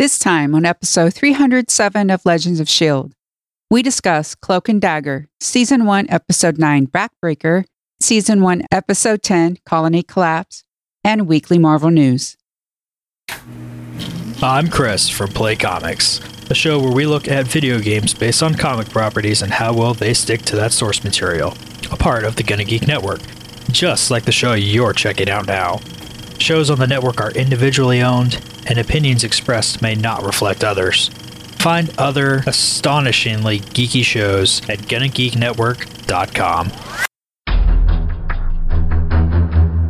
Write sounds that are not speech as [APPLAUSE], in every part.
This time on episode 307 of Legends of S.H.I.E.L.D., we discuss Cloak and Dagger, Season 1, Episode 9, Backbreaker, Season 1, Episode 10, Colony Collapse, and weekly Marvel news. I'm Chris from Play Comics, a show where we look at video games based on comic properties and how well they stick to that source material, a part of the Gonna Geek Network, just like the show you're checking out now. Shows on the network are individually owned, and opinions expressed may not reflect others. Find other astonishingly geeky shows at GonnaGeekNetwork.com.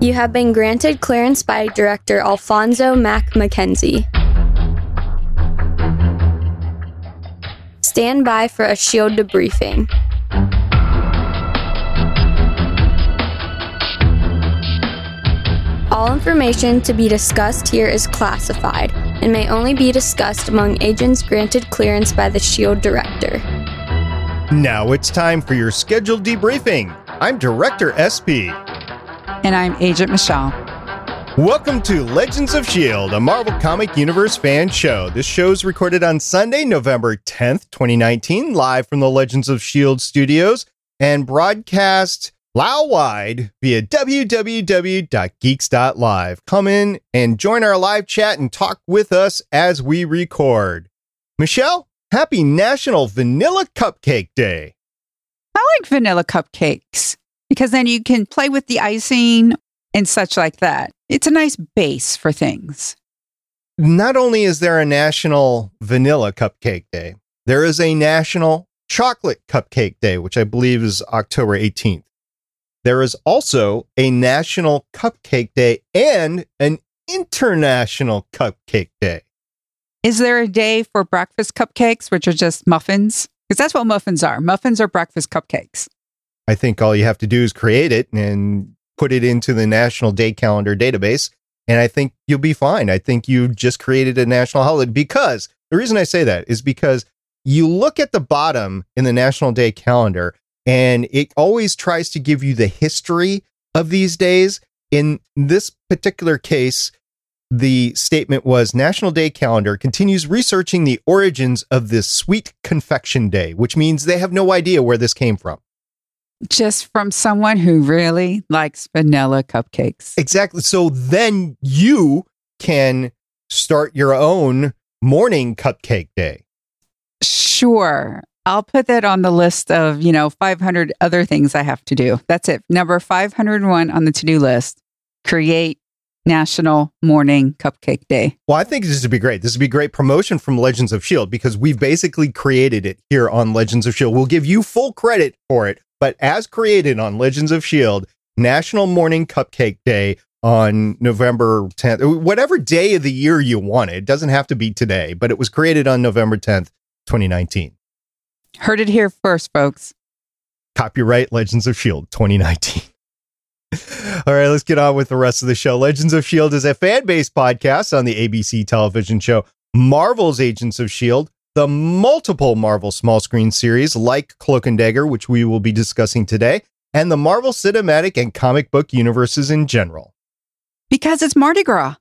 You have been granted clearance by director Alphonso Mack Mackenzie. Stand by for a shield debriefing. All information to be discussed here is classified and may only be discussed among agents granted clearance by the SHIELD director. Now it's time for your scheduled debriefing. I'm Director SP. And I'm Agent Michelle. Welcome to Legends of S.H.I.E.L.D., a Marvel Comic Universe fan show. This show is recorded on Sunday, November 10th, 2019, live from the Legends of S.H.I.E.L.D. studios and broadcast Lao wide via www.geeks.live. Come in and join our live chat and talk with us as we record. Michelle, happy National Vanilla Cupcake Day. I like vanilla cupcakes because then you can play with the icing and such like that. It's a nice base for things. Not only is there a National Vanilla Cupcake Day, there is a National Chocolate Cupcake Day, which I believe is October 18th. There is also a National Cupcake Day and an International Cupcake Day. Is there a day for breakfast cupcakes, which are just muffins? Because that's what muffins are. Muffins are breakfast cupcakes. I think all you have to do is create it and put it into the National Day Calendar database. And I think you'll be fine. I think you just created a national holiday because the reason I say that is because you look at the bottom in the National Day Calendar and it always tries to give you the history of these days. In this particular case, the statement was National Day Calendar continues researching the origins of this sweet confection day, which means they have no idea where this came from. Just from someone who really likes vanilla cupcakes. Exactly. So then you can start your own morning cupcake day. Sure. I'll put that on the list of, you know, 500 other things I have to do. That's it. Number 501 on the to do list create National Morning Cupcake Day. Well, I think this would be great. This would be great promotion from Legends of S.H.I.E.L.D. because we've basically created it here on Legends of S.H.I.E.L.D. We'll give you full credit for it, but as created on Legends of S.H.I.E.L.D., National Morning Cupcake Day on November 10th, whatever day of the year you want it. It doesn't have to be today, but it was created on November 10th, 2019. Heard it here first, folks. Copyright Legends of S.H.I.E.L.D. 2019. [LAUGHS] All right, let's get on with the rest of the show. Legends of S.H.I.E.L.D. is a fan based podcast on the ABC television show Marvel's Agents of S.H.I.E.L.D., the multiple Marvel small screen series like Cloak and Dagger, which we will be discussing today, and the Marvel cinematic and comic book universes in general. Because it's Mardi Gras.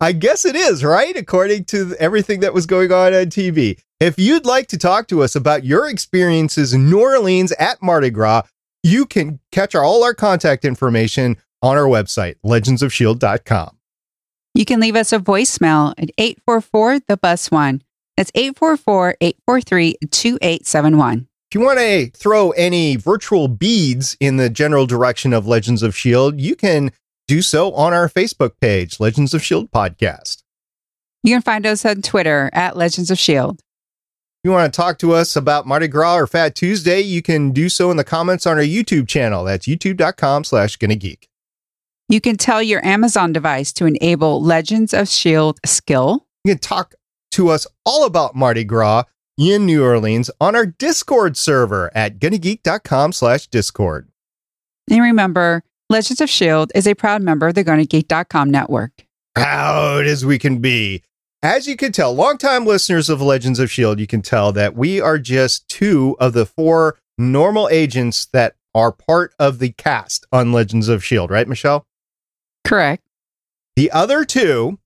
I guess it is, right? According to everything that was going on on TV. If you'd like to talk to us about your experiences in New Orleans at Mardi Gras, you can catch all our contact information on our website, legendsofshield.com. You can leave us a voicemail at 844 the bus one. That's 844 843 2871. If you want to throw any virtual beads in the general direction of Legends of S.H.I.E.L.D., you can do so on our Facebook page, Legends of S.H.I.E.L.D. Podcast. You can find us on Twitter at Legends of S.H.I.E.L.D. If you want to talk to us about Mardi Gras or Fat Tuesday, you can do so in the comments on our YouTube channel. That's youtube.com slash gonna geek. You can tell your Amazon device to enable Legends of S.H.I.E.L.D. skill. You can talk to us all about Mardi Gras in New Orleans on our Discord server at gonnageek.com slash discord. And remember, Legends of S.H.I.E.L.D. is a proud member of the GonnaGeek.com network. Proud as we can be. As you can tell, longtime listeners of Legends of S.H.I.E.L.D., you can tell that we are just two of the four normal agents that are part of the cast on Legends of S.H.I.E.L.D., right, Michelle? Correct. The other two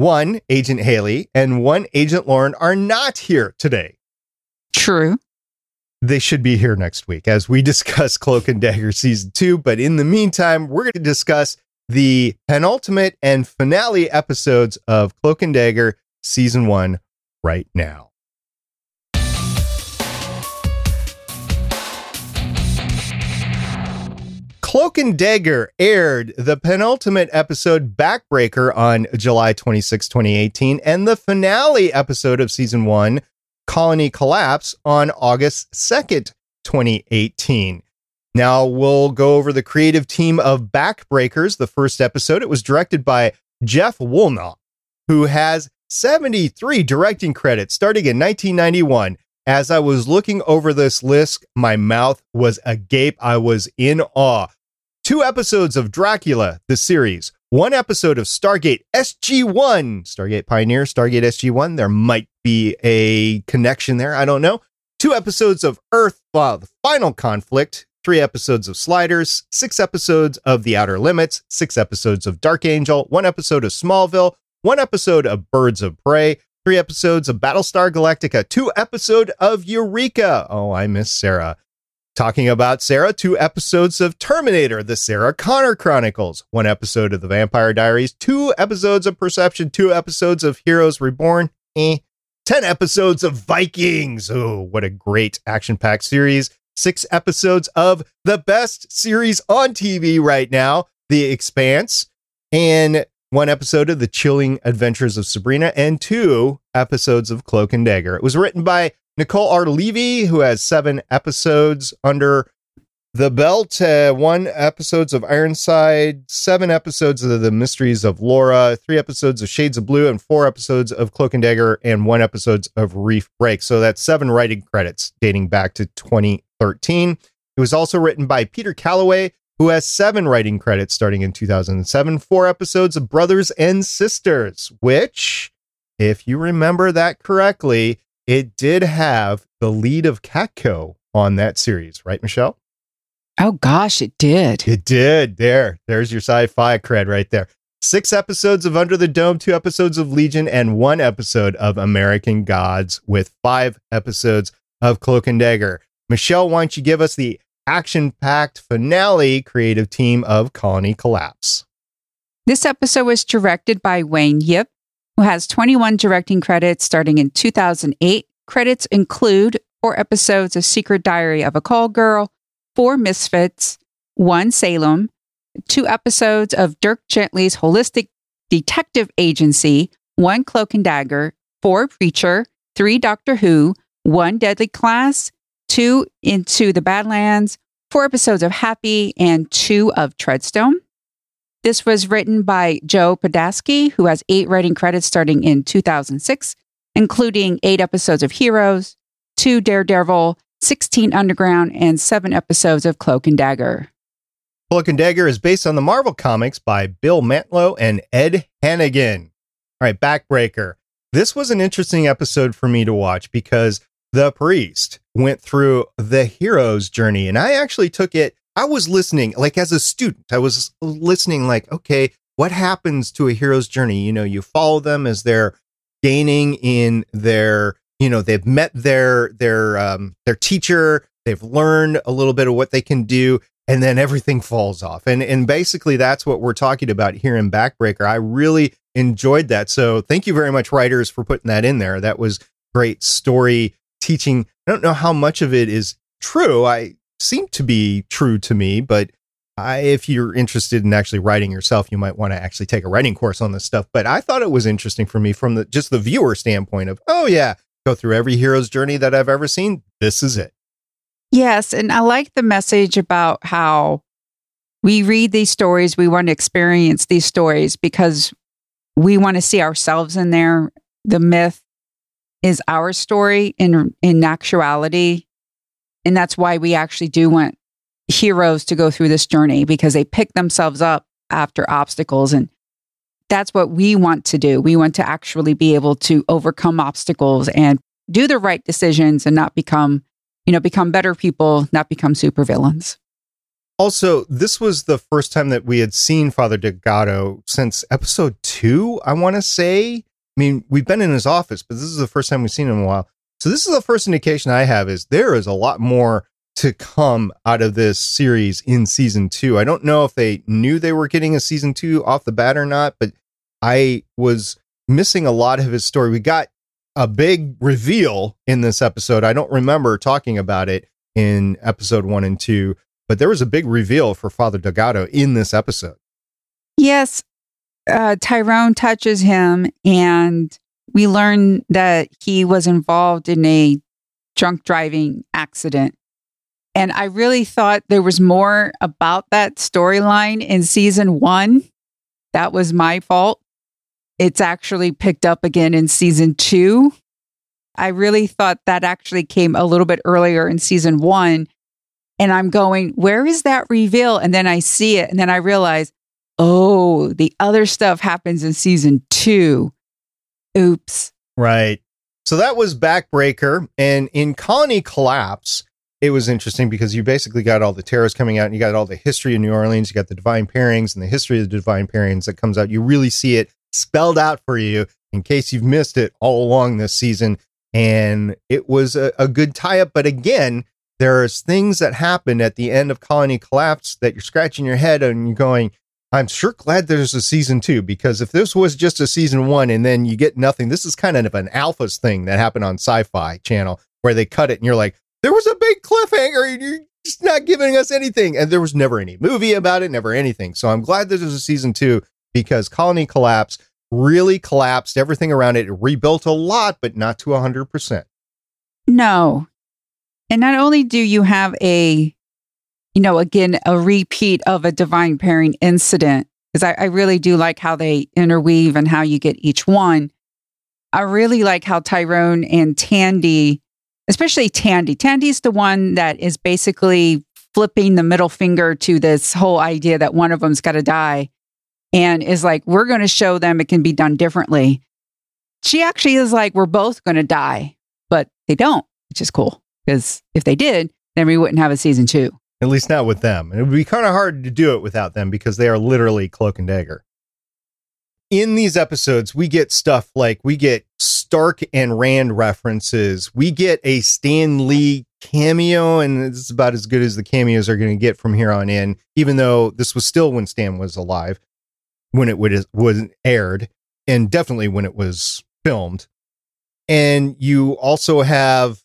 one, Agent Haley, and one, Agent Lauren, are not here today. True. They should be here next week as we [LAUGHS] discuss Cloak and Dagger season two. But in the meantime, we're going to discuss the penultimate and finale episodes of Cloak and Dagger season one right now. Cloak and Dagger aired the penultimate episode Backbreaker on July 26, 2018, and the finale episode of season one, Colony Collapse, on August 2nd, 2018. Now we'll go over the creative team of Backbreakers, the first episode. It was directed by Jeff Woolnough, who has 73 directing credits starting in 1991. As I was looking over this list, my mouth was agape. I was in awe two episodes of Dracula, the series, one episode of Stargate SG1, Stargate Pioneer, Stargate SG1. There might be a connection there. I don't know. Two episodes of Earth, well, the final conflict, three episodes of Sliders, six episodes of The Outer Limits, six episodes of Dark Angel, one episode of Smallville, one episode of Birds of Prey, three episodes of Battlestar Galactica, two episode of Eureka. Oh, I miss Sarah. Talking about Sarah, two episodes of Terminator, the Sarah Connor Chronicles, one episode of The Vampire Diaries, two episodes of Perception, two episodes of Heroes Reborn, eh. 10 episodes of Vikings. Oh, what a great action packed series. Six episodes of the best series on TV right now, The Expanse, and one episode of The Chilling Adventures of Sabrina, and two episodes of Cloak and Dagger. It was written by Nicole R. Levy, who has seven episodes under the belt, uh, one episodes of Ironside, seven episodes of The Mysteries of Laura, three episodes of Shades of Blue, and four episodes of Cloak and Dagger, and one episodes of Reef Break. So that's seven writing credits dating back to 2013. It was also written by Peter Calloway, who has seven writing credits starting in 2007, four episodes of Brothers and Sisters, which, if you remember that correctly, it did have the lead of Catco on that series, right, Michelle? Oh gosh, it did. It did. There, there's your sci-fi cred right there. Six episodes of Under the Dome, two episodes of Legion, and one episode of American Gods, with five episodes of Cloak and Dagger. Michelle, why don't you give us the action-packed finale creative team of Colony Collapse? This episode was directed by Wayne Yip, who has 21 directing credits starting in 2008. Credits include four episodes of Secret Diary of a Call Girl, four Misfits, one Salem, two episodes of Dirk Gently's Holistic Detective Agency, one Cloak and Dagger, four Preacher, three Doctor Who, one Deadly Class, two Into the Badlands, four episodes of Happy, and two of Treadstone. This was written by Joe Pokaski, who has eight writing credits starting in 2006, including eight episodes of Heroes, two Daredevil, 16 Underground, and seven episodes of Cloak and Dagger. Cloak and Dagger is based on the Marvel comics by Bill Mantlo and Ed Hannigan. All right, Backbreaker. This was an interesting episode for me to watch because the priest went through the hero's journey, and I actually took it I was listening, like as a student, I was listening, like, okay, what happens to a hero's journey? You know, you follow them as they're gaining in their, you know, they've met their their um, their teacher, they've learned a little bit of what they can do, and then everything falls off. And and basically, that's what we're talking about here in Backbreaker. I really enjoyed that. So thank you very much, writers, for putting that in there. That was great story teaching. I don't know how much of it is true. I seem to be true to me, but I, if you're interested in actually writing yourself, you might want to actually take a writing course on this stuff. But I thought it was interesting for me from the just the viewer standpoint of, oh yeah, go through every hero's journey that I've ever seen. This is it. Yes, and I like the message about how we read these stories, we want to experience these stories because we want to see ourselves in there. The myth is our story in in actuality and that's why we actually do want heroes to go through this journey because they pick themselves up after obstacles. And that's what we want to do. We want to actually be able to overcome obstacles and do the right decisions and not become, you know, become better people, not become supervillains. Also, this was the first time that we had seen Father Delgado since episode two, I want to say. I mean, we've been in his office, but this is the first time we've seen him in a while. So this is the first indication I have is there is a lot more to come out of this series in season two. I don't know if they knew they were getting a season two off the bat or not, but I was missing a lot of his story. We got a big reveal in this episode. I don't remember talking about it in episode one and two, but there was a big reveal for Father Delgado in this episode. Yes, uh, Tyrone touches him, and we learn that he was involved in a drunk driving accident. And I really thought there was more about that storyline in season one. That was my fault. It's actually picked up again in season two. I really thought that actually came a little bit earlier in season one. And I'm going, where is that reveal? And then I see it. And then I realize, oh, the other stuff happens in season two. Oops. Right. So that was Backbreaker. And in Colony Collapse, it was interesting because you basically got all the terrorists coming out and you got all the history of New Orleans. You got the divine pairings and the history of the divine pairings that comes out. You really see it spelled out for you in case you've missed it all along this season. And it was a, a good tie up. But again, there's things that happen at the end of Colony Collapse that you're scratching your head and you're going, I'm sure glad there's a season two because if this was just a season one and then you get nothing, this is kind of an alphas thing that happened on Sci Fi Channel where they cut it and you're like, there was a big cliffhanger and you're just not giving us anything. And there was never any movie about it, never anything. So I'm glad there's a season two because Colony Collapse really collapsed everything around it. It rebuilt a lot, but not to 100%. No. And not only do you have a you know, again, a repeat of a divine pairing incident, because I, I really do like how they interweave and how you get each one. I really like how Tyrone and Tandy, especially Tandy, Tandy's the one that is basically flipping the middle finger to this whole idea that one of them's got to die and is like, we're going to show them it can be done differently. She actually is like, we're both going to die, but they don't, which is cool because if they did, then we wouldn't have a season two. At least not with them. And it would be kind of hard to do it without them because they are literally cloak and dagger. In these episodes, we get stuff like we get Stark and Rand references. We get a Stan Lee cameo, and it's about as good as the cameos are going to get from here on in, even though this was still when Stan was alive, when it would, was aired, and definitely when it was filmed. And you also have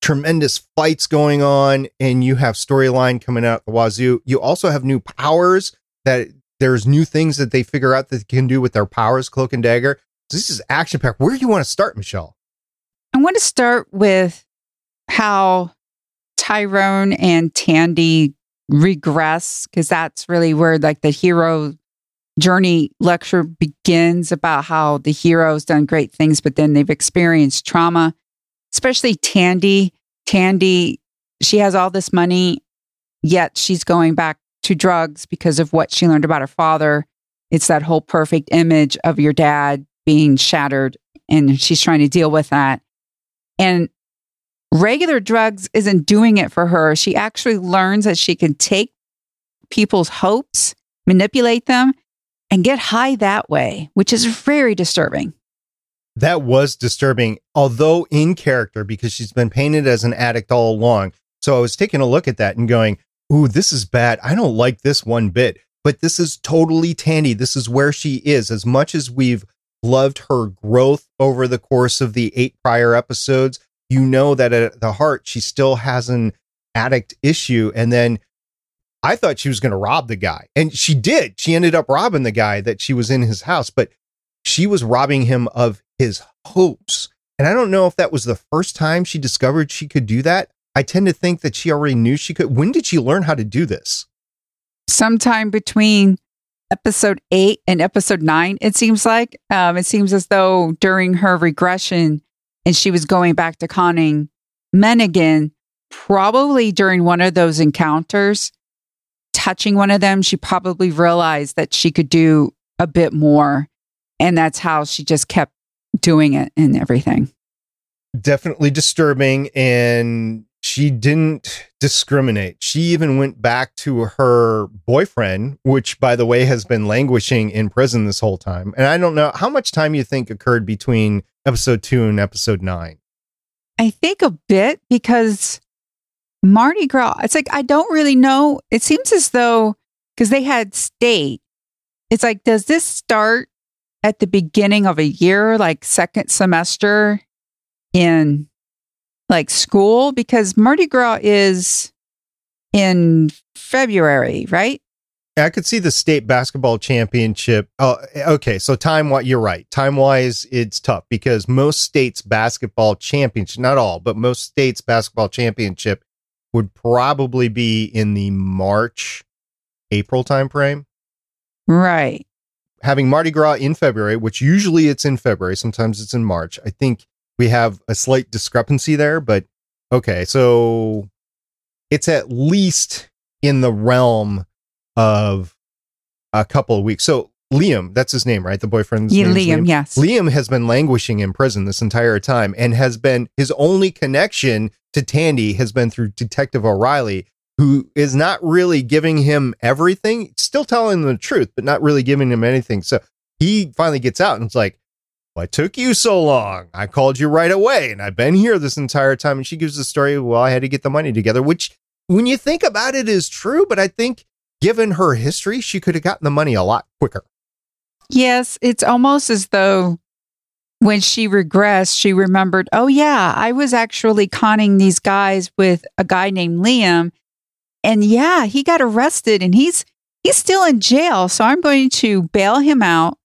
tremendous fights going on and you have storyline coming out the wazoo. You also have new powers that there's new things that they figure out that they can do with their powers, cloak and dagger. So this is action packed. Where do you want to start, Michelle? I want to start with how Tyrone and Tandy regress because that's really where like the hero journey lecture begins about how the hero's done great things, but then they've experienced trauma especially Tandy. Tandy, she has all this money, yet she's going back to drugs because of what she learned about her father. It's that whole perfect image of your dad being shattered, and she's trying to deal with that. And regular drugs isn't doing it for her. She actually learns that she can take people's hopes, manipulate them, and get high that way, which is very disturbing that was disturbing, although in character because she's been painted as an addict all along. So I was taking a look at that and going, Ooh, this is bad. I don't like this one bit, but this is totally Tandy. This is where she is. As much as we've loved her growth over the course of the eight prior episodes, you know that at the heart, she still has an addict issue. And then I thought she was going to rob the guy, and she did. She ended up robbing the guy that she was in his house, but she was robbing him of his hopes. And I don't know if that was the first time she discovered she could do that. I tend to think that she already knew she could. When did she learn how to do this? Sometime between episode eight and episode nine, it seems like. Um, it seems as though during her regression and she was going back to conning men again, probably during one of those encounters, touching one of them, she probably realized that she could do a bit more and that's how she just kept doing it and everything. Definitely disturbing. And she didn't discriminate. She even went back to her boyfriend, which, by the way, has been languishing in prison this whole time. And I don't know how much time you think occurred between episode two and episode nine. I think a bit because Mardi Gras, it's like, I don't really know. It seems as though, because they had state, it's like, does this start at the beginning of a year, like second semester in like school? Because Mardi Gras is in February, right? I could see the state basketball championship. Oh, eh, okay. So time wise, you're right. Time wise, it's tough because most states basketball championship, not all, but most states basketball championship would probably be in the March, April timeframe. Right. Having Mardi Gras in February, which usually it's in February, sometimes it's in March. I think we have a slight discrepancy there, but okay. So it's at least in the realm of a couple of weeks. So Liam, that's his name, right? The boyfriend's Yeah, name is Liam, yes. Liam has been languishing in prison this entire time and has been his only connection to Tandy has been through Detective O'Reilly, who is not really giving him everything, still telling the truth, but not really giving him anything. So he finally gets out and it's like, What took you so long? I called you right away and I've been here this entire time. And she gives the story, Well, I had to get the money together, which when you think about it is true, but I think given her history, she could have gotten the money a lot quicker. Yes, it's almost as though when she regressed, she remembered, oh, yeah, I was actually conning these guys with a guy named Liam. And yeah, he got arrested and he's he's still in jail. So I'm going to bail him out,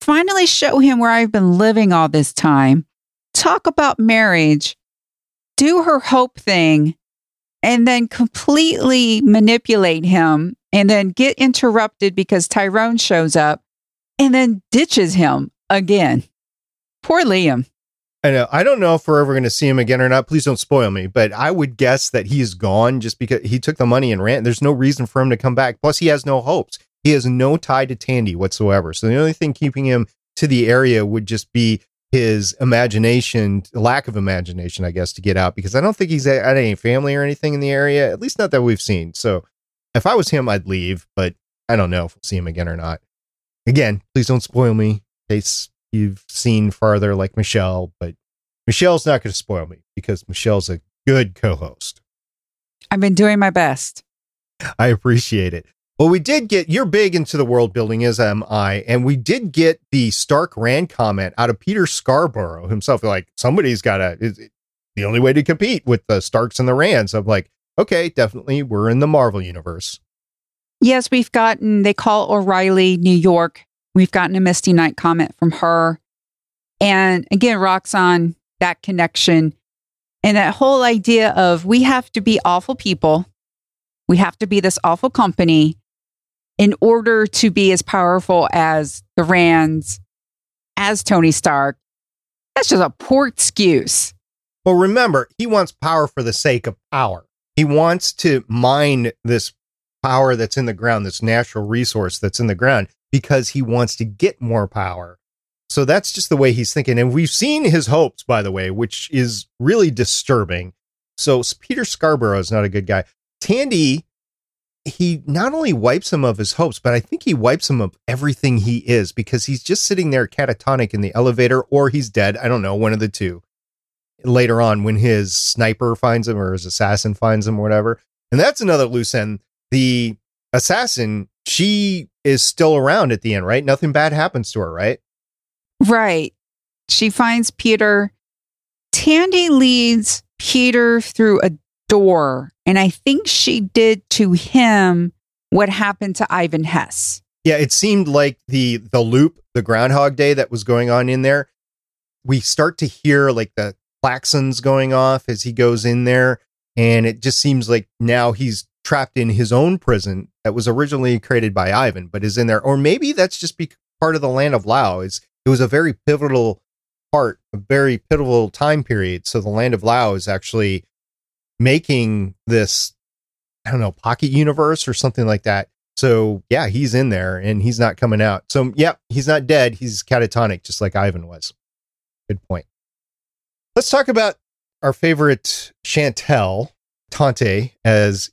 finally show him where I've been living all this time, talk about marriage, do her hope thing, and then completely manipulate him and then get interrupted because Tyrone shows up and then ditches him again. Poor Liam. I know. I don't know if we're ever going to see him again or not. Please don't spoil me, but I would guess that he's gone just because he took the money and ran. There's no reason for him to come back. Plus, he has no hopes. He has no tie to Tandy whatsoever. So the only thing keeping him to the area would just be his imagination, lack of imagination, I guess, to get out because I don't think he's had any family or anything in the area, at least not that we've seen. So if I was him, I'd leave, but I don't know if we'll see him again or not. Again, please don't spoil me case you've seen farther like Michelle, but Michelle's not going to spoil me because Michelle's a good co host. I've been doing my best. I appreciate it. Well, we did get, you're big into the world building, as am I, and we did get the Stark Rand comment out of Peter Scarborough himself. Like, somebody's got to, the only way to compete with the Starks and the Rands. I'm like, okay, definitely, we're in the Marvel universe. Yes, we've gotten, they call O'Reilly New York. We've gotten a Misty Knight comment from her. And again, Roxxon that connection and that whole idea of we have to be awful people. We have to be this awful company in order to be as powerful as the Rands, as Tony Stark. That's just a poor excuse. Well, remember, he wants power for the sake of power. He wants to mine this power that's in the ground, this natural resource that's in the ground, because he wants to get more power. So that's just the way he's thinking. And we've seen his hopes, by the way, which is really disturbing. So Peter Scarborough is not a good guy. Tandy, he not only wipes him of his hopes, but I think he wipes him of everything he is because he's just sitting there catatonic in the elevator or he's dead. I don't know, one of the two. Later on, when his sniper finds him or his assassin finds him or whatever. And that's another loose end. The assassin, she is still around at the end, right? Nothing bad happens to her, right? Right. She finds Peter. Tandy leads Peter through a door, and I think she did to him what happened to Ivan Hess. Yeah, it seemed like the the loop, the Groundhog Day that was going on in there. We start to hear like the klaxons going off as he goes in there, and it just seems like now he's trapped in his own prison that was originally created by Ivan, but is in there. Or maybe that's just be part of the land of Loa. It was a very pivotal part, a very pivotal time period. So the land of Loa is actually making this, I don't know, pocket universe or something like that. So yeah, he's in there and he's not coming out. So yeah, he's not dead. He's catatonic, just like Ivan was. Good point. Let's talk about our favorite Chantel, Tante, as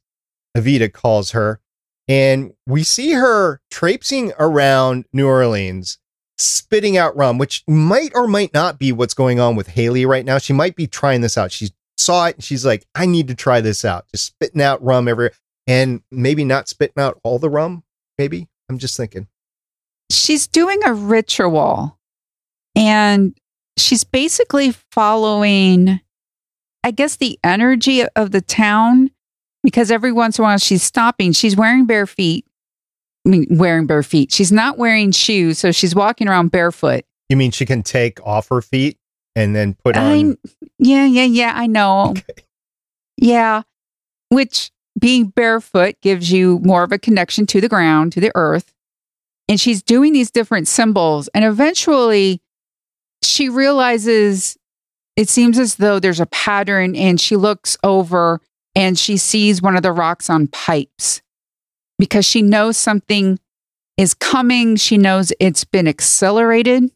Evita calls her. And we see her traipsing around New Orleans, spitting out rum, which might or might not be what's going on with Haley right now. She might be trying this out. She saw it and she's like, I need to try this out. Just spitting out rum everywhere and maybe not spitting out all the rum. Maybe. I'm just thinking. She's doing a ritual and she's basically following, I guess, the energy of the town because every once in a while she's stopping. She's wearing bare feet. I mean, wearing bare feet. She's not wearing shoes, so she's walking around barefoot. You mean she can take off her feet and then put on? I, yeah, yeah, yeah. I know. Okay. Yeah, which being barefoot gives you more of a connection to the ground, to the earth. And she's doing these different symbols, and eventually, she realizes it seems as though there's a pattern, and she looks over and she sees one of the Roxxon pipes because she knows something is coming. She knows it's been accelerated.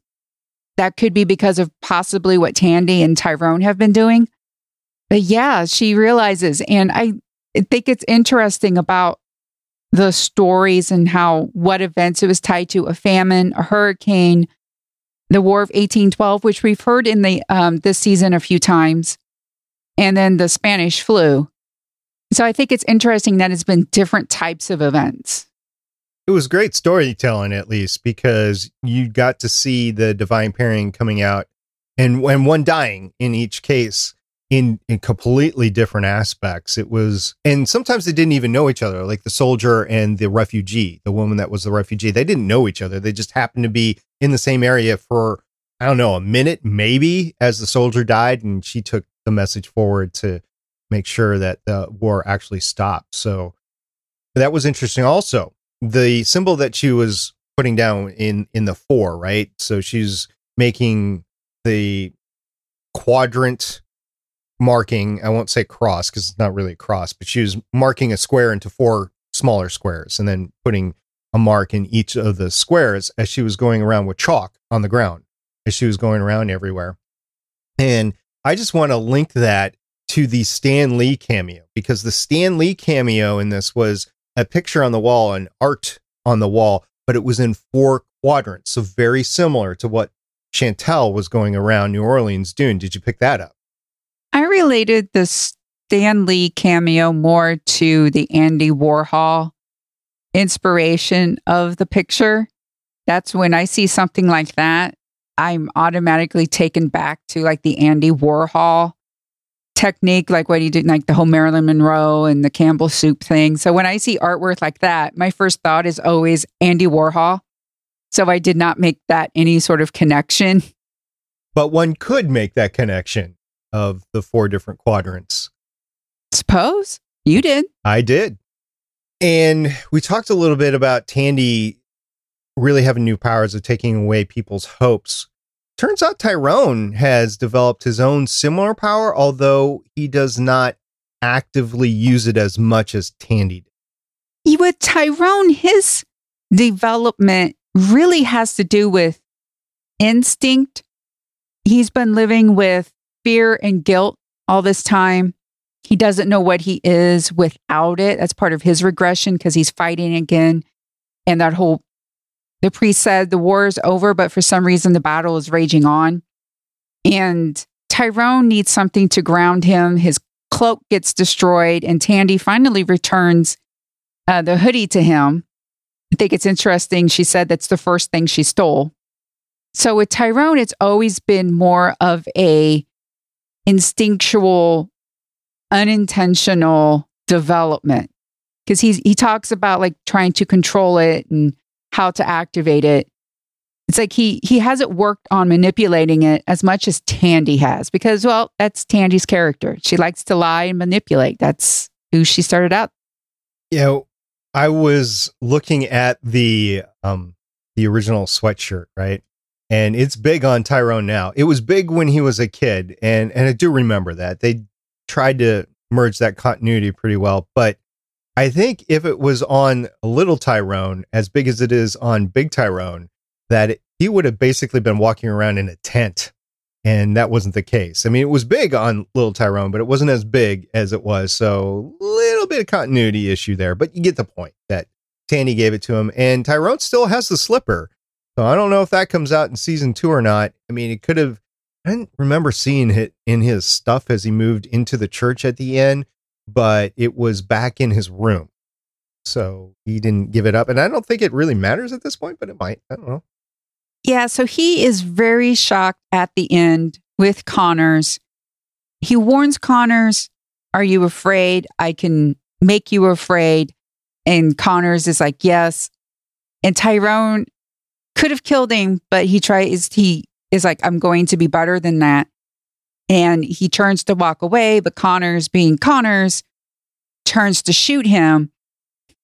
That could be because of possibly what Tandy and Tyrone have been doing. But yeah, she realizes. And I think it's interesting about the stories and how what events it was tied to a famine, a hurricane, the War of 1812, which we've heard in the um, this season a few times, and then the Spanish flu. So I think it's interesting that it's been different types of events. It was great storytelling, at least, because you got to see the divine pairing coming out and, and one dying in each case in, in completely different aspects. It was, and sometimes they didn't even know each other, like the soldier and the refugee, the woman that was the refugee. They didn't know each other. They just happened to be in the same area for, I don't know, a minute maybe as the soldier died. And she took the message forward to make sure that the war actually stopped. So that was interesting. Also, the symbol that she was putting down in in the four, right? So she's making the quadrant marking. I won't say cross because it's not really a cross, but she was marking a square into four smaller squares and then putting a mark in each of the squares as she was going around with chalk on the ground as she was going around everywhere. And I just want to link that to the Stan Lee cameo because the Stan Lee cameo in this was a picture on the wall, an art on the wall, but it was in four quadrants. So very similar to what Chantel was going around New Orleans doing. Did you pick that up? I related the Stan Lee cameo more to the Andy Warhol inspiration of the picture. That's when I see something like that, I'm automatically taken back to like the Andy Warhol technique, like what he did, like the whole Marilyn Monroe and the Campbell soup thing. So when I see artwork like that, my first thought is always Andy Warhol. So I did not make that any sort of connection. [LAUGHS] But one could make that connection of the four different quadrants. Suppose you did. I did. And we talked a little bit about Tandy really having new powers of taking away people's hopes Turns out Tyrone has developed his own similar power, although he does not actively use it as much as Tandy did. With Tyrone, his development really has to do with instinct. He's been living with fear and guilt all this time. He doesn't know what he is without it. That's part of his regression because he's fighting again. And that whole the priest said the war is over, but for some reason the battle is raging on. And Tyrone needs something to ground him. His cloak gets destroyed, and Tandy finally returns uh, the hoodie to him. I think it's interesting. She said that's the first thing she stole. So with Tyrone, it's always been more of a instinctual, unintentional development because he's he talks about like trying to control it and how to activate it. It's like he he hasn't worked on manipulating it as much as Tandy has because well, that's Tandy's character. She likes to lie and manipulate. That's who she started out. You know, I was looking at the um the original sweatshirt, right? And it's big on Tyrone now. It was big when he was a kid, and and I do remember that. They tried to merge that continuity pretty well, but I think if it was on little Tyrone, as big as it is on big Tyrone, that he would have basically been walking around in a tent And that wasn't the case. I mean, it was big on Little Tyrone, but it wasn't as big as it was. So, little bit of continuity issue there, but you get the point that Tandy gave it to him. And Tyrone still has the slipper. So, I don't know if that comes out in season two or not. I mean, it could have, I didn't remember seeing it in his stuff as he moved into the church at the end, but it was back in his room. So, he didn't give it up. And I don't think it really matters at this point, but it might. I don't know. Yeah, so he is very shocked at the end with Connors. He warns Connors, Are you afraid? I can make you afraid. And Connors is like, Yes. And Tyrone could have killed him, but he tries, he is like, I'm going to be better than that. And he turns to walk away, but Connors, being Connors, turns to shoot him.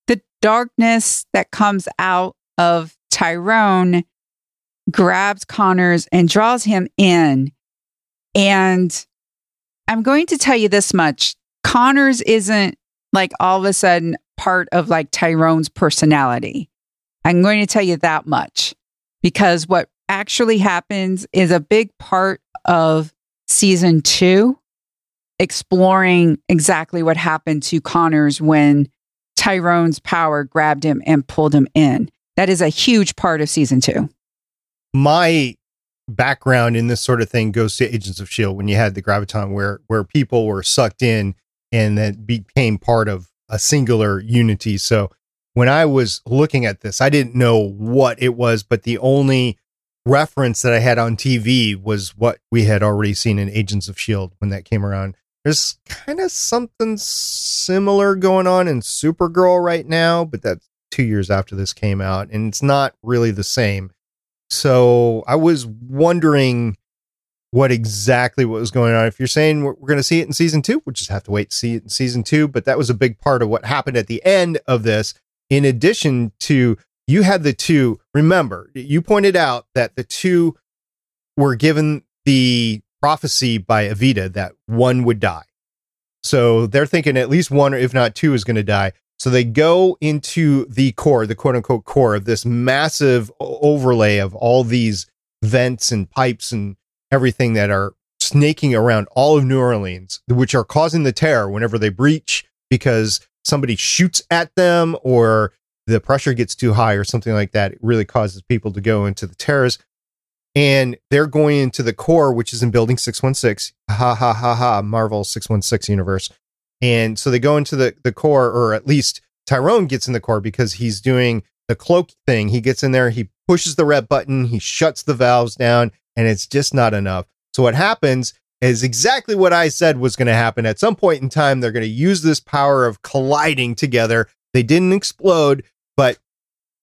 The darkness that comes out of Tyrone grabs Connors and draws him in. And I'm going to tell you this much Connors isn't like all of a sudden part of like Tyrone's personality. I'm going to tell you that much because what actually happens is a big part of season two, exploring exactly what happened to Connors when Tyrone's power grabbed him and pulled him in. That is a huge part of season two my background in this sort of thing goes to Agents of Shield when you had the graviton where where people were sucked in and that became part of a singular unity. So when I was looking at this, I didn't know what it was, but the only reference that I had on TV was what we had already seen in Agents of Shield when that came around. There's kind of something similar going on in Supergirl right now, but that's two years after this came out, and it's not really the same. So I was wondering what exactly what was going on. If you're saying we're, going to see it in season two, we'll just have to wait to see it in season two. But that was a big part of what happened at the end of this. In addition to you had the two, remember, you pointed out that the two were given the prophecy by Evita that one would die. So they're thinking at least one, if not two, is going to die. So they go into the core, the quote unquote core of this massive overlay of all these vents and pipes and everything that are snaking around all of New Orleans, which are causing the terror whenever they breach because somebody shoots at them or the pressure gets too high or something like that. It really causes people to go into the terrors. And they're going into the core, which is in building 616. Ha ha ha ha, Marvel 616 universe. And so they go into the, the core, or at least Tyrone gets in the core because he's doing the cloak thing. He gets in there, he pushes the red button, he shuts the valves down, and it's just not enough. So what happens is exactly what I said was going to happen. At some point in time, they're going to use this power of colliding together. They didn't explode, but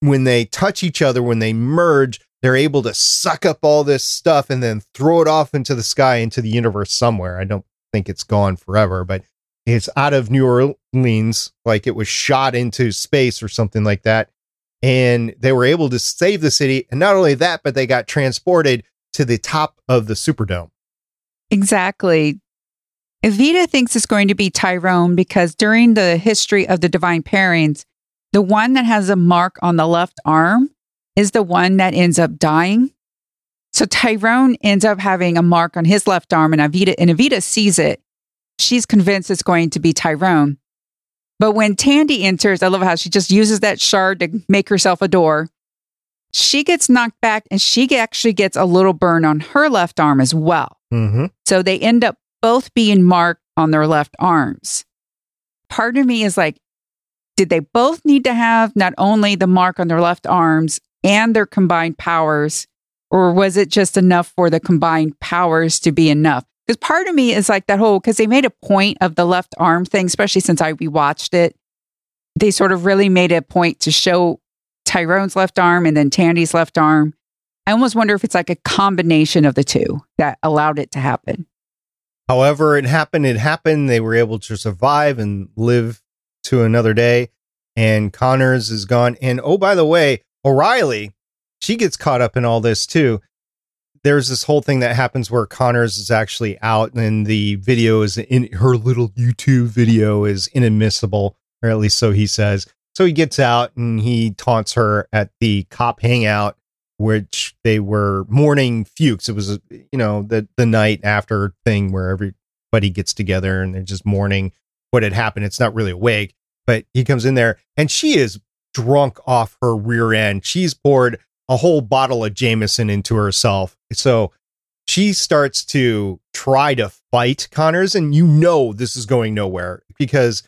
when they touch each other, when they merge, they're able to suck up all this stuff and then throw it off into the sky, into the universe somewhere. I don't think it's gone forever, but it's out of New Orleans, like it was shot into space or something like that. And they were able to save the city. And not only that, but they got transported to the top of the Superdome. Exactly. Evita thinks it's going to be Tyrone because during the history of the divine pairings, the one that has a mark on the left arm is the one that ends up dying. So Tyrone ends up having a mark on his left arm, and Evita and Evita sees it she's convinced it's going to be Tyrone. But when Tandy enters, I love how she just uses that shard to make herself a door. She gets knocked back and she actually gets a little burn on her left arm as well. Mm-hmm. So they end up both being marked on their left arms. Part of me is like, did they both need to have not only the mark on their left arms and their combined powers, or was it just enough for the combined powers to be enough? Because part of me is like that whole, because they made a point of the left arm thing, especially since I rewatched it. They sort of really made a point to show Tyrone's left arm and then Tandy's left arm. I almost wonder if it's like a combination of the two that allowed it to happen. However, it happened, it happened. They were able to survive and live to another day. And Connors is gone. And oh, by the way, O'Reilly, she gets caught up in all this too there's this whole thing that happens where Connors is actually out and the video is in her little YouTube video is inadmissible, or at least so he says. So he gets out and he taunts her at the cop hangout which they were mourning Fuchs. It was, you know, the the night after thing where everybody gets together and they're just mourning what had happened. It's not really a wake, but he comes in there and she is drunk off her rear end. She's poured a whole bottle of Jameson into herself. So she starts to try to fight Connors, and you know this is going nowhere because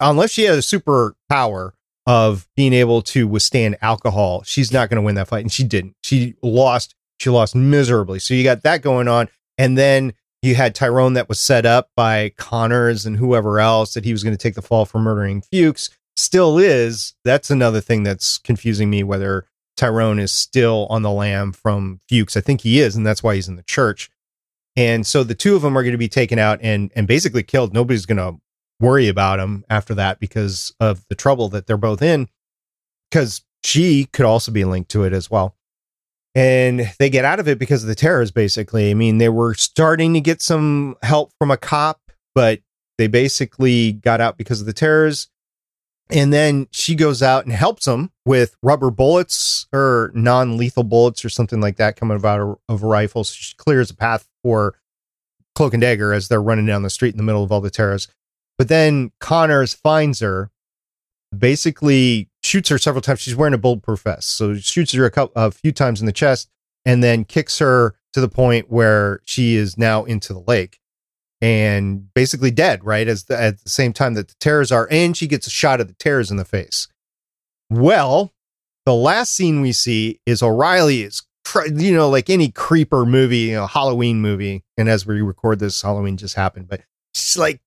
unless she has a superpower of being able to withstand alcohol, she's not going to win that fight. And she didn't. She lost. She lost miserably. So you got that going on, and then you had Tyrone that was set up by Connors and whoever else that he was going to take the fall for murdering Fuchs. Still is. That's another thing that's confusing me whether Tyrone is still on the lam from Fuchs. I think he is, and that's why he's in the church. And so the two of them are going to be taken out and and basically killed. Nobody's going to worry about him after that because of the trouble that they're both in. Because she could also be linked to it as well. And they get out of it because of the terrors, basically. I mean, they were starting to get some help from a cop, but they basically got out because of the terrors. And then she goes out and helps them with rubber bullets or non lethal bullets or something like that coming out of a rifle. So she clears a path for Cloak and Dagger as they're running down the street in the middle of all the terrorists. But then Connors finds her, basically shoots her several times. She's wearing a bulletproof vest. So shoots her a, couple, a few times in the chest and then kicks her to the point where she is now into the lake and basically dead, right? As the, at the same time that the terrors are, and she gets a shot of the terrors in the face. Well, the last scene we see is O'Reilly is, you know, like any creeper movie, you know, Halloween movie. And as we record this, Halloween just happened, but she's like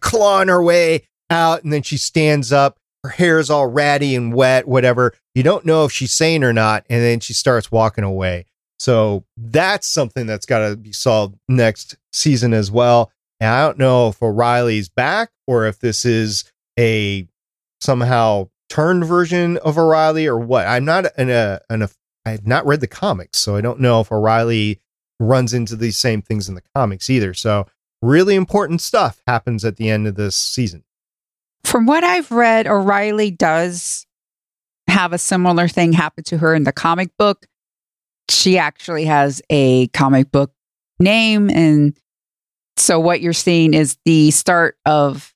clawing her way out, and then she stands up. Her hair is all ratty and wet, whatever. You don't know if she's sane or not, and then she starts walking away. So that's something that's got to be solved next season as well. And I don't know if O'Reilly's back or if this is a somehow turned version of O'Reilly or what. I'm not in uh, a, in a I've not read the comics, so I don't know if O'Reilly runs into these same things in the comics either. So really important stuff happens at the end of this season. From what I've read, O'Reilly does have a similar thing happen to her in the comic book she actually has a comic book name. And so what you're seeing is the start of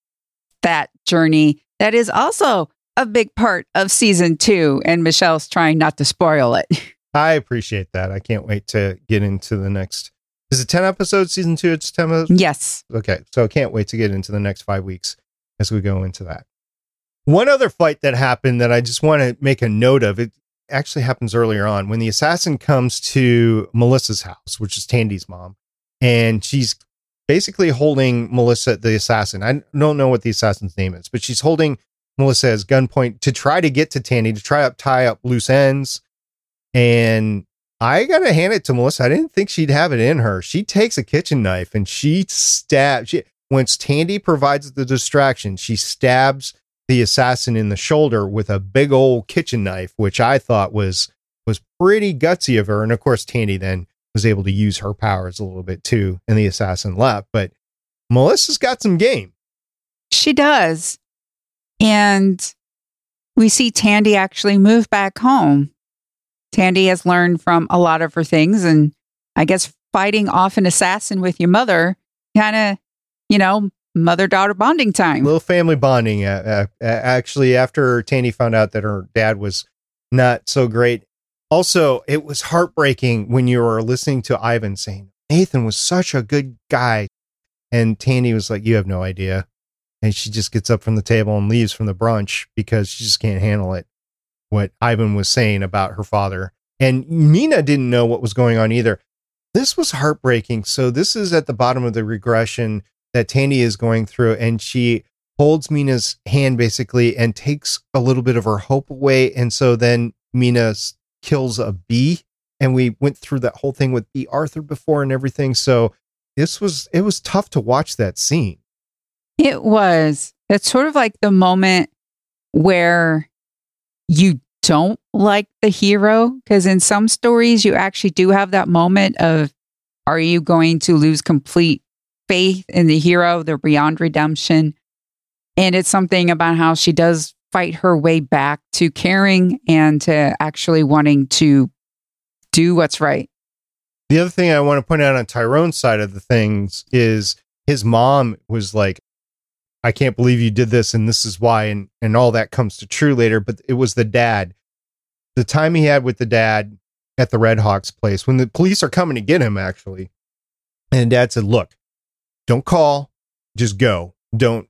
that journey that is also a big part of season two. And Michelle's trying not to spoil it. [LAUGHS] I appreciate that. I can't wait to get into the next. Is it 10 episodes, season two? It's 10 episodes? Yes. Okay. So I can't wait to get into the next five weeks as we go into that. One other fight that happened that I just want to make a note of it actually happens earlier on when the assassin comes to Melissa's house, which is Tandy's mom, and she's basically holding Melissa, the assassin. I don't know what the assassin's name is, but she's holding Melissa as gunpoint to try to get to Tandy to try to tie up loose ends. And I gotta hand it to Melissa. I didn't think she'd have it in her. She takes a kitchen knife and she stabs. She, once Tandy provides the distraction, she stabs the assassin in the shoulder with a big old kitchen knife, which I thought was was pretty gutsy of her. And of course, Tandy then was able to use her powers a little bit too, and the assassin left. But Melissa's got some game. She does. And we see Tandy actually move back home. Tandy has learned from a lot of her things. And I guess fighting off an assassin with your mother kind of, you know, mother daughter bonding time. Little family bonding. Uh, uh, actually, after Tandy found out that her dad was not so great. Also, it was heartbreaking when you were listening to Ivan saying, Nathan was such a good guy. And Tandy was like, You have no idea. And she just gets up from the table and leaves from the brunch because she just can't handle it. What Ivan was saying about her father. And Mina didn't know what was going on either. This was heartbreaking. So, this is at the bottom of the regression that Tandy is going through, and she holds Mina's hand basically and takes a little bit of her hope away. And so then Mina kills a bee. And we went through that whole thing with Bea Arthur before and everything. So this was, it was tough to watch that scene. It was. It's sort of like the moment where you don't like the hero. Because in some stories, you actually do have that moment of, are you going to lose complete faith in the hero, they're beyond redemption. And it's something about how she does fight her way back to caring and to actually wanting to do what's right. The other thing I want to point out on Tyrone's side of the things is his mom was like, I can't believe you did this and this is why and and all that comes to true later, but it was the dad. The time he had with the dad at the Red Hawks place when the police are coming to get him actually. And dad said, "Look, don't call, just go. Don't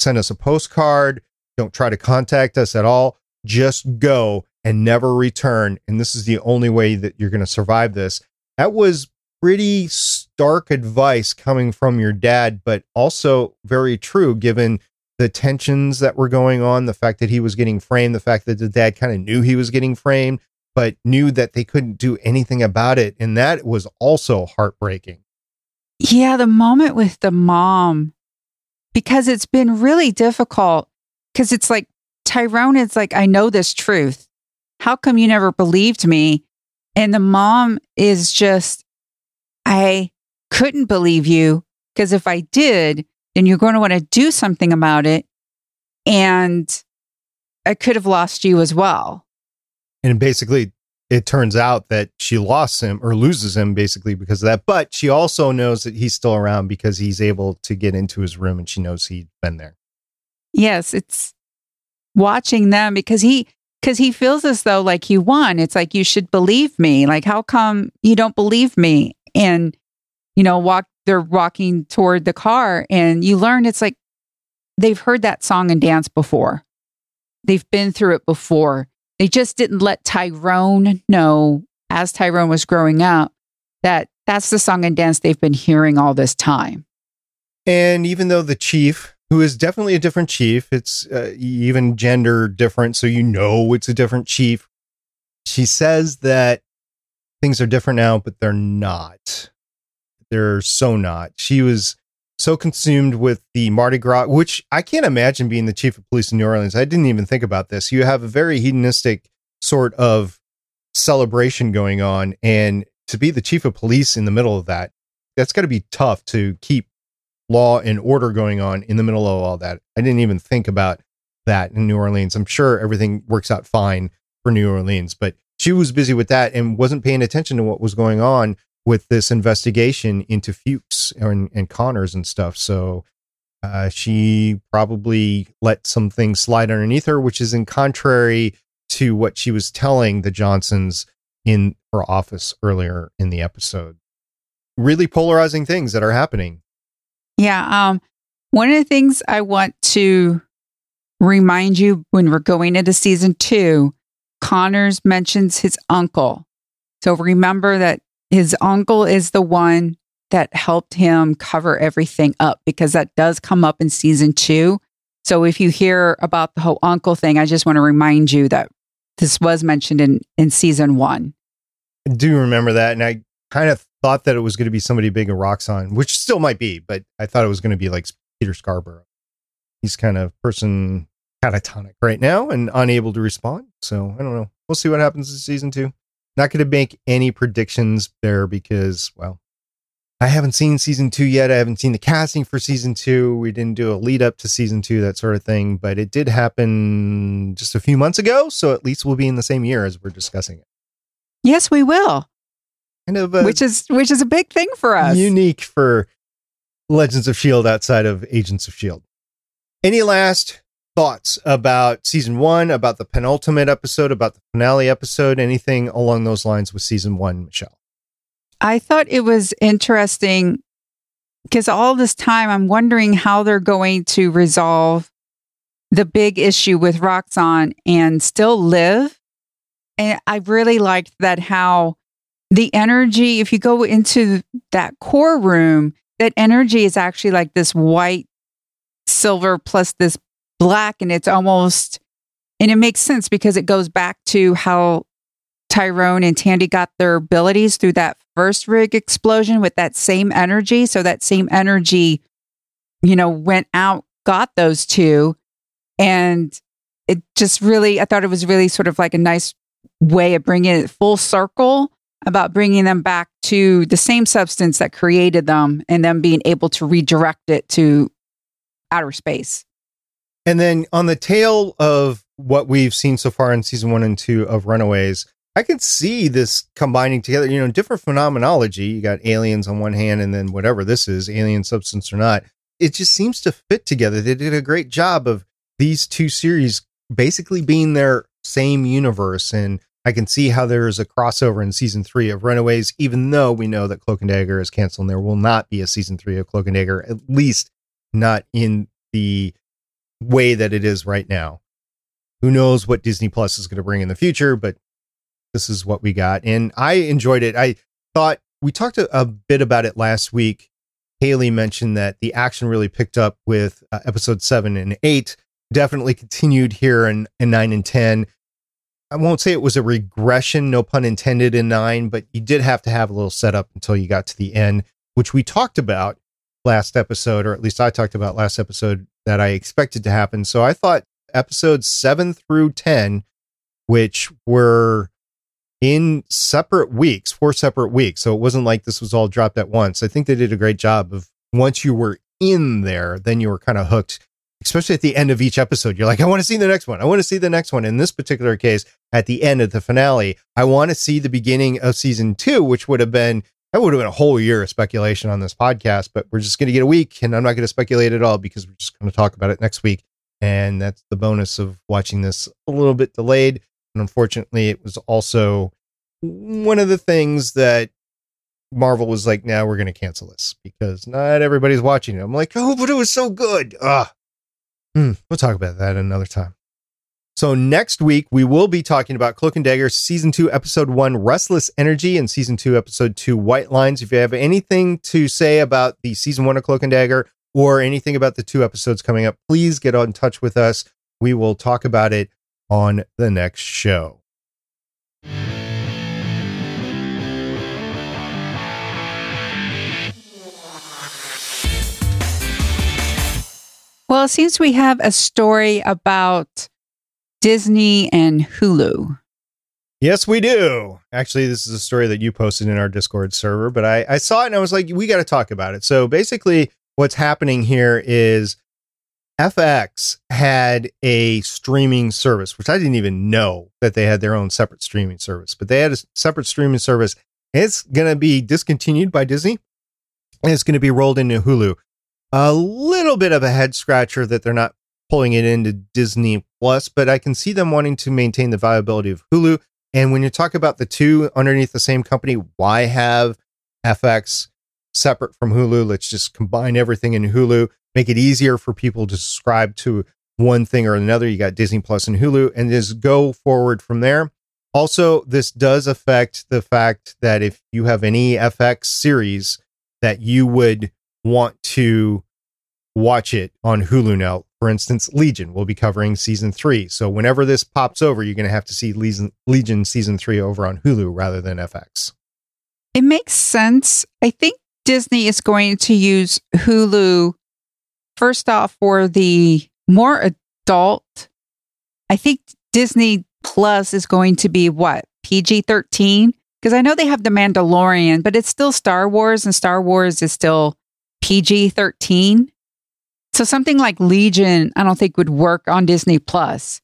send us a postcard, don't try to contact us at all. Just go and never return. And this is the only way that you're going to survive this." That was pretty stark advice coming from your dad, but also very true given the tensions that were going on, the fact that he was getting framed, the fact that the dad kind of knew he was getting framed, but knew that they couldn't do anything about it. And that was also heartbreaking. Yeah, the moment with the mom, because it's been really difficult. Because it's like, Tyrone is like, I know this truth. How come you never believed me? And the mom is just, I couldn't believe you because if I did, then you're going to want to do something about it. And I could have lost you as well. And basically, it turns out that she lost him or loses him basically because of that. But she also knows that he's still around because he's able to get into his room and she knows he'd been there. Yes, it's watching them because he because he feels as though like he won. It's like you should believe me. Like how come you don't believe me? And you know, walk they're walking toward the car and you learn it's like they've heard that song and dance before. They've been through it before. They just didn't let Tyrone know as Tyrone was growing up that that's the song and dance they've been hearing all this time. And even though the chief, who is definitely a different chief, it's uh, even gender different, so you know it's a different chief. She says that things are different now, but they're not. They're so not. She was so consumed with the Mardi Gras, which I can't imagine being the chief of police in New Orleans. I didn't even think about this. You have a very hedonistic sort of celebration going on, and to be the chief of police in the middle of that, that's got to be tough to keep law and order going on in the middle of all that. I didn't even think about that in New Orleans. I'm sure everything works out fine for New Orleans, but she was busy with that and wasn't paying attention to what was going on with this investigation into Fuchs and, and Connors and stuff. So uh, she probably let some things slide underneath her, which is in contrary to what she was telling the Johnsons in her office earlier in the episode. Really polarizing things that are happening. Yeah. Um, one of the things I want to remind you when we're going into season two, Connors mentions his uncle. So remember that his uncle is the one that helped him cover everything up because that does come up in season two. So if you hear about the whole uncle thing, I just want to remind you that this was mentioned in, in season one. I do remember that. And I kind of thought that it was going to be somebody big in Roxxon, which still might be, but I thought it was going to be like Peter Scarborough. He's kind of person catatonic right now and unable to respond. So I don't know. We'll see what happens in season two. Not going to make any predictions there because, well, I haven't seen season two yet. I haven't seen the casting for season two. We didn't do a lead up to season two, that sort of thing, but it did happen just a few months ago. So at least we'll be in the same year as we're discussing it. Yes, we will. Kind of, which is which is a big thing for us. Unique for Legends of Shield outside of Agents of Shield. Any last thoughts about season one, about the penultimate episode, about the finale episode, anything along those lines with season one, Michelle? I thought it was interesting because all this time I'm wondering how they're going to resolve the big issue with Roxxon and still live. And I really liked that how the energy, if you go into that core room, that energy is actually like this white silver plus this black and it's almost and it makes sense because it goes back to how Tyrone and Tandy got their abilities through that first rig explosion with that same energy. So that same energy, you know, went out, got those two. And it just really, I thought it was really sort of like a nice way of bringing it full circle about bringing them back to the same substance that created them and then being able to redirect it to outer space. And then on the tail of what we've seen so far in season one and two of Runaways, I can see this combining together, you know, different phenomenology. You got aliens on one hand, and then whatever this is, alien substance or not. It just seems to fit together. They did a great job of these two series basically being their same universe. And I can see how there is a crossover in season three of Runaways, even though we know that Cloak and Dagger is canceled and there will not be a season three of Cloak and Dagger, at least not in the way that it is right now. Who knows what Disney Plus is going to bring in the future, but this is what we got. And I enjoyed it. I thought we talked a, a bit about it last week. Haley mentioned that the action really picked up with uh, episode seven and eight, definitely continued here in, in nine and 10. I won't say it was a regression, no pun intended, in nine, but you did have to have a little setup until you got to the end, which we talked about last episode, or at least I talked about last episode that I expected to happen. So I thought episodes seven through 10, which were in separate weeks, four separate weeks. So it wasn't like this was all dropped at once. I think they did a great job of once you were in there, then you were kind of hooked, especially at the end of each episode. You're like, I want to see the next one. I want to see the next one. In this particular case, at the end of the finale, I want to see the beginning of season two, which would have been that would have been a whole year of speculation on this podcast, but we're just going to get a week and I'm not going to speculate at all because we're just going to talk about it next week. And that's the bonus of watching this a little bit delayed. And unfortunately, it was also one of the things that Marvel was like, now we're going to cancel this because not everybody's watching it. I'm like, oh, but it was so good. Ah, we'll talk about that another time. So next week we will be talking about Cloak and Dagger season two, episode one, Restless Energy, and season two, episode two, White Lines. If you have anything to say about the season one of Cloak and Dagger or anything about the two episodes coming up, please get in touch with us. We will talk about it on the next show. Well, it seems we have a story about Disney and Hulu. Yes, we do. Actually, this is a story that you posted in our Discord server, but I, I saw it and I was like, we got to talk about it. So basically, what's happening here is FX had a streaming service, which I didn't even know that they had their own separate streaming service, but they had a separate streaming service. It's going to be discontinued by Disney and it's going to be rolled into Hulu. A little bit of a head scratcher that they're not pulling it into Disney Plus, but I can see them wanting to maintain the viability of Hulu. And when you talk about the two underneath the same company, why have FX separate from Hulu? Let's just combine everything in Hulu, make it easier for people to subscribe to one thing or another. You got Disney Plus and Hulu, and just go forward from there. Also, this does affect the fact that if you have any FX series that you would want to watch it on Hulu now. For instance, Legion will be covering season three. So whenever this pops over, you're going to have to see Legion, Legion season three over on Hulu rather than FX. It makes sense. I think Disney is going to use Hulu first off for the more adult. I think Disney Plus is going to be what? PG 13? Because I know they have The Mandalorian, but it's still Star Wars, and Star Wars is still PG 13. So something like Legion, I don't think would work on Disney Plus.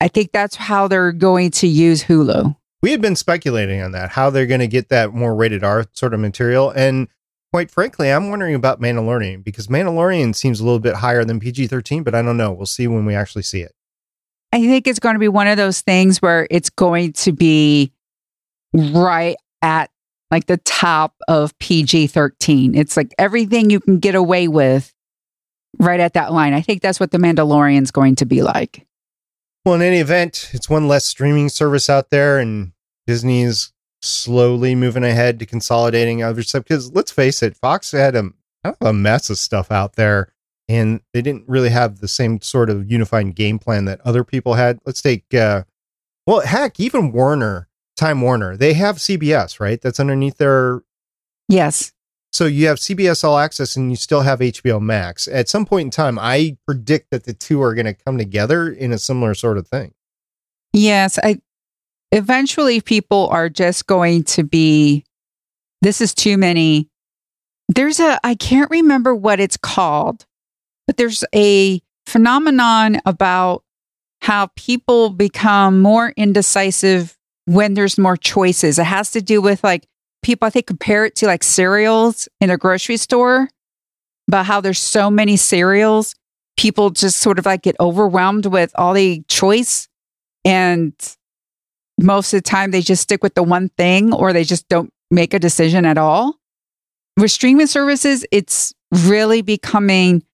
I think that's how they're going to use Hulu. We had been speculating on that, how they're going to get that more rated R sort of material. And quite frankly, I'm wondering about Mandalorian because Mandalorian seems a little bit higher than PG 13, but I don't know. We'll see when we actually see it. I think it's going to be one of those things where it's going to be right at like the top of PG 13. It's like everything you can get away with right at that line. I think that's what The Mandalorian's going to be like. Well, in any event, it's one less streaming service out there, and Disney's slowly moving ahead to consolidating other stuff. Because let's face it, Fox had a, a mess of stuff out there, and they didn't really have the same sort of unified game plan that other people had. Let's take, uh, well, heck, even Warner, Time Warner, they have CBS, right? That's underneath their. Yes. So you have CBS All Access and you still have HBO Max. At some point in time, I predict that the two are going to come together in a similar sort of thing. Yes, I eventually people are just going to be this is too many. There's a I can't remember what it's called, but there's a phenomenon about how people become more indecisive when there's more choices. It has to do with like people, I think, compare it to like cereals in a grocery store, but how there's so many cereals, people just sort of like get overwhelmed with all the choice. And most of the time, they just stick with the one thing or they just don't make a decision at all. With streaming services, it's really becoming,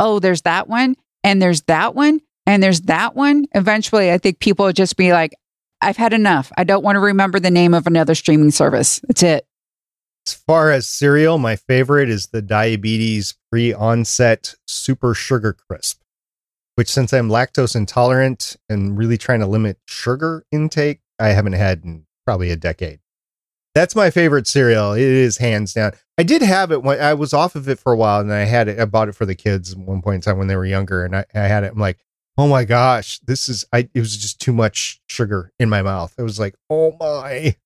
oh, there's that one, and there's that one, and there's that one. Eventually, I think people just be like, I've had enough. I don't want to remember the name of another streaming service. That's it. As far as cereal, my favorite is the diabetes pre onset super sugar crisp, which, since I'm lactose intolerant and really trying to limit sugar intake, I haven't had in probably a decade. That's my favorite cereal. It is hands down. I did have it when I was off of it for a while and I had it. I bought it for the kids at one point in time when they were younger and I, I had it. I'm like, oh my gosh, this is, I, it was just too much sugar in my mouth. It was like, oh my.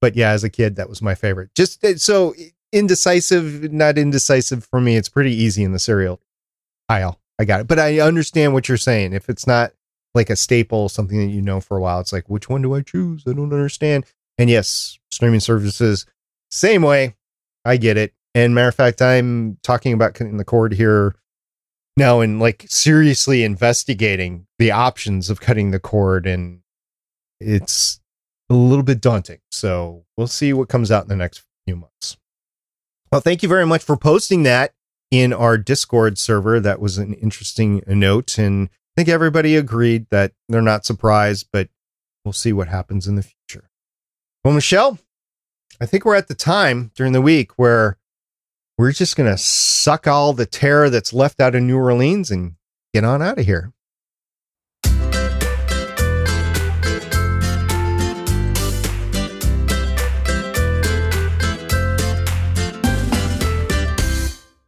But yeah, as a kid, that was my favorite. Just eh, so indecisive, not indecisive for me. It's pretty easy in the cereal aisle. I got it. But I understand what you're saying. If it's not like a staple, something that you know for a while, it's like, which one do I choose? I don't understand. And yes, streaming services, same way. I get it. And matter of fact, I'm talking about cutting the cord here now and like seriously investigating the options of cutting the cord. And it's a little bit daunting. So we'll see what comes out in the next few months. Well, thank you very much for posting that in our Discord server. That was an interesting note. And I think everybody agreed that they're not surprised, but we'll see what happens in the future. Well, Michelle, I think we're at the time during the week where we're just going to suck all the terror that's left out of New Orleans and get on out of here.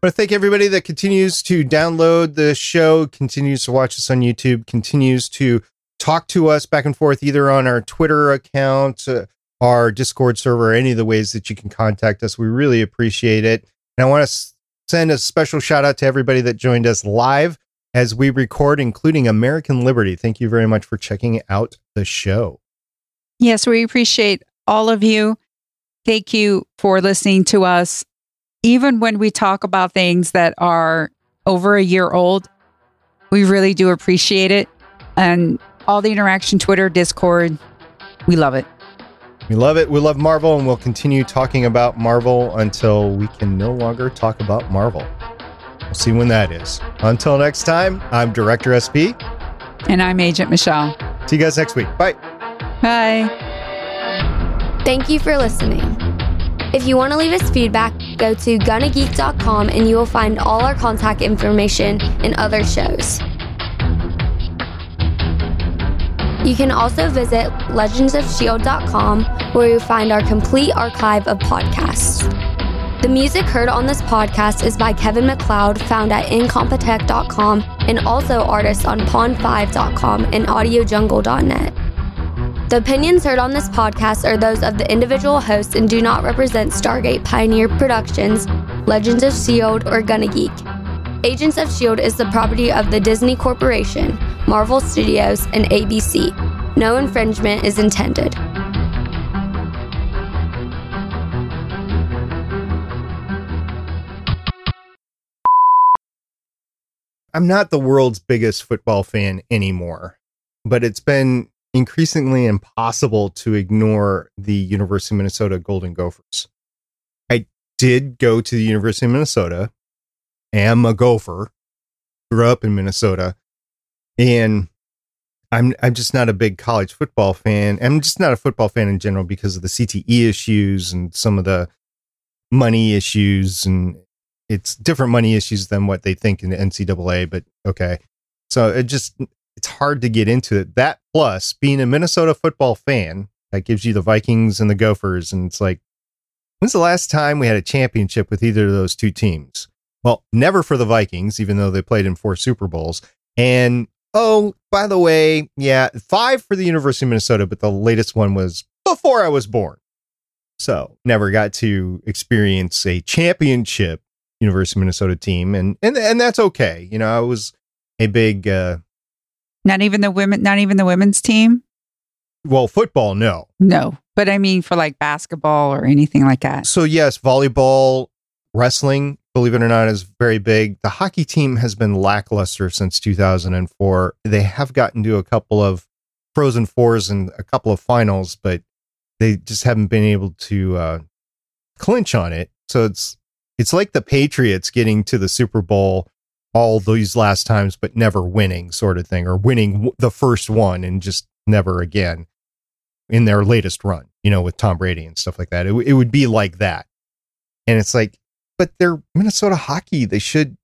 I thank everybody that continues to download the show, continues to watch us on YouTube, continues to talk to us back and forth either on our Twitter account, uh, our Discord server, any of the ways that you can contact us. We really appreciate it. And I want to send a special shout out to everybody that joined us live as we record, including American Liberty. Thank you very much for checking out the show. Yes, we appreciate all of you. Thank you for listening to us. Even when we talk about things that are over a year old, we really do appreciate it. And all the interaction, Twitter, Discord, we love it. We love it. We love Marvel, and we'll continue talking about Marvel until we can no longer talk about Marvel. We'll see when that is. Until next time, I'm Director SP. And I'm Agent Michelle. See you guys next week. Bye. Bye. Thank you for listening. If you want to leave us feedback, go to gonnageek.com and you will find all our contact information and other shows. You can also visit legendsofshield.com where you'll find our complete archive of podcasts. The music heard on this podcast is by Kevin MacLeod, found at incompetech.com, and also artists on pond5.com and audiojungle.net. The opinions heard on this podcast are those of the individual hosts and do not represent Stargate Pioneer Productions, Legends of S.H.I.E.L.D., or Gonna Geek. Agents of S.H.I.E.L.D. is the property of the Disney Corporation, Marvel Studios, and ABC. No infringement is intended. I'm not the world's biggest football fan anymore, but it's been increasingly impossible to ignore the University of Minnesota Golden Gophers. I did go to the University of Minnesota, am a Gopher, grew up in Minnesota, and I'm I'm just not a big college football fan. I'm just not a football fan in general because of the CTE issues and some of the money issues and it's different money issues than what they think in the NCAA, but okay. So it just it's hard to get into it. That plus being a Minnesota football fan, that gives you the Vikings and the Gophers. And it's like, when's the last time we had a championship with either of those two teams? Well, never for the Vikings, even though they played in four Super Bowls. And oh, by the way, yeah, five for the University of Minnesota, but the latest one was before I was born. So never got to experience a championship University of Minnesota team. And and and that's okay. You know, I was a big uh Not even the women not even the women's team? well, football, no. No, but I mean for like basketball or anything like that. So yes, volleyball, wrestling, believe it or not, is very big. The hockey team has been lackluster since 2004. They have gotten to a couple of Frozen Fours and a couple of finals, but they just haven't been able to uh, clinch on it. So it's it's like the Patriots getting to the Super Bowl all these last times, but never winning, sort of thing, or winning the first one and just never again in their latest run. You know, with Tom Brady and stuff like that. It, it would be like that, and it's like, but they're Minnesota hockey. They should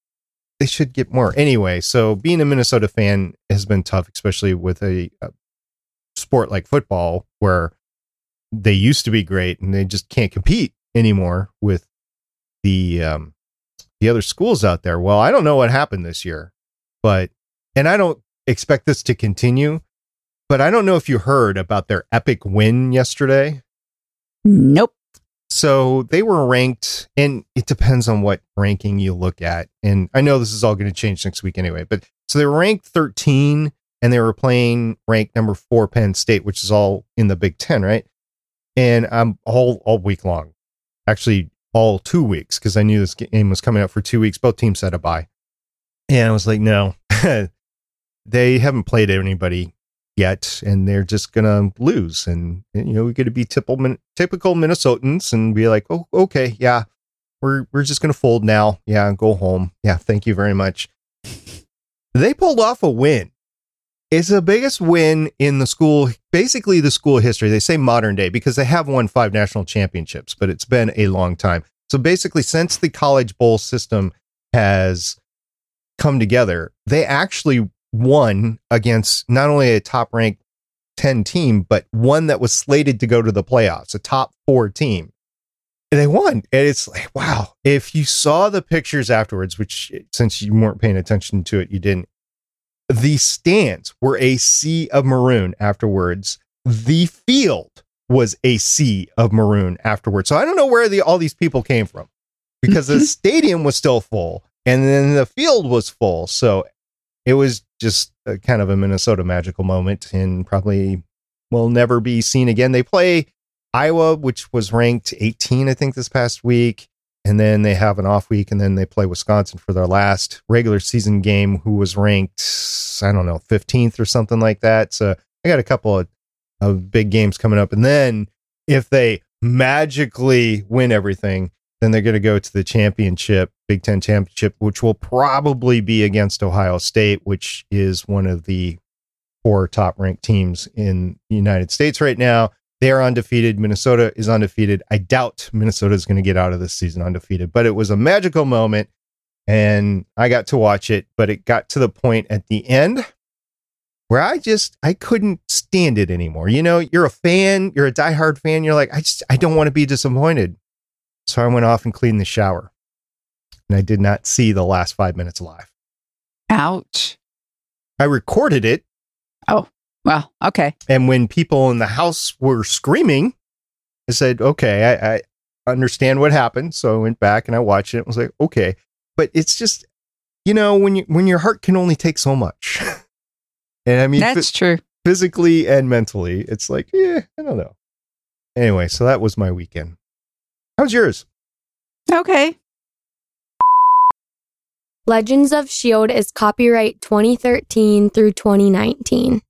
they should get more anyway. So being a Minnesota fan has been tough, especially with a, a sport like football where they used to be great and they just can't compete anymore with the um, the other schools out there. Well, I don't know what happened this year, but and I don't expect this to continue. But I don't know if you heard about their epic win yesterday. Nope. So they were ranked, and it depends on what ranking you look at. And I know this is all going to change next week anyway, but so they were ranked 13 and they were playing ranked number four Penn State, which is all in the Big Ten, right? And I'm all all week long, actually all two weeks because I knew this game was coming up for two weeks. Both teams had a bye, and I was like, no, [LAUGHS] they haven't played anybody yet, and they're just gonna lose. And, and you know, we got to be typical typical Minnesotans and be like, oh, okay, yeah, we're we're just gonna fold now. Yeah, go home. Yeah, thank you very much. They pulled off a win. It's the biggest win in the school, basically the school history. They say modern day because they have won five national championships, but it's been a long time. So basically, since the college bowl system has come together, they actually won against not only a top ranked 10 team, but one that was slated to go to the playoffs, a top four team. And they won. And it's like, wow. If you saw the pictures afterwards, which since you weren't paying attention to it, you didn't. The stands were a sea of maroon afterwards. The field was a sea of maroon afterwards. So I don't know where the, all these people came from because the [LAUGHS] stadium was still full and then the field was full. So it was just a, kind of a Minnesota magical moment and probably will never be seen again. They play Iowa, which was ranked 18, I think, this past week. And then they have an off week, and then they play Wisconsin for their last regular season game, who was ranked, I don't know, 15th or something like that. So I got a couple of, of big games coming up. And then if they magically win everything, then they're going to go to the championship, Big Ten championship, which will probably be against Ohio State, which is one of the four top ranked teams in the United States right now. They're undefeated. Minnesota is undefeated. I doubt Minnesota is going to get out of this season undefeated, but it was a magical moment and I got to watch it, but it got to the point at the end where I just I couldn't stand it anymore. You know, you're a fan, you're a diehard fan, you're like, I just I don't want to be disappointed. So I went off and cleaned the shower. And I did not see the last 5 minutes live. Ouch. I recorded it Oh, well, okay. And when people in the house were screaming, I said, okay, I, I understand what happened. So I went back and I watched it and was like, okay. But it's just, you know, when you when your heart can only take so much. [LAUGHS] and I mean That's true. physically and mentally, it's like, yeah, I don't know. Anyway, so that was my weekend. How's yours? Okay. Legends of S.H.I.E.L.D. is copyright 2013 through 2019.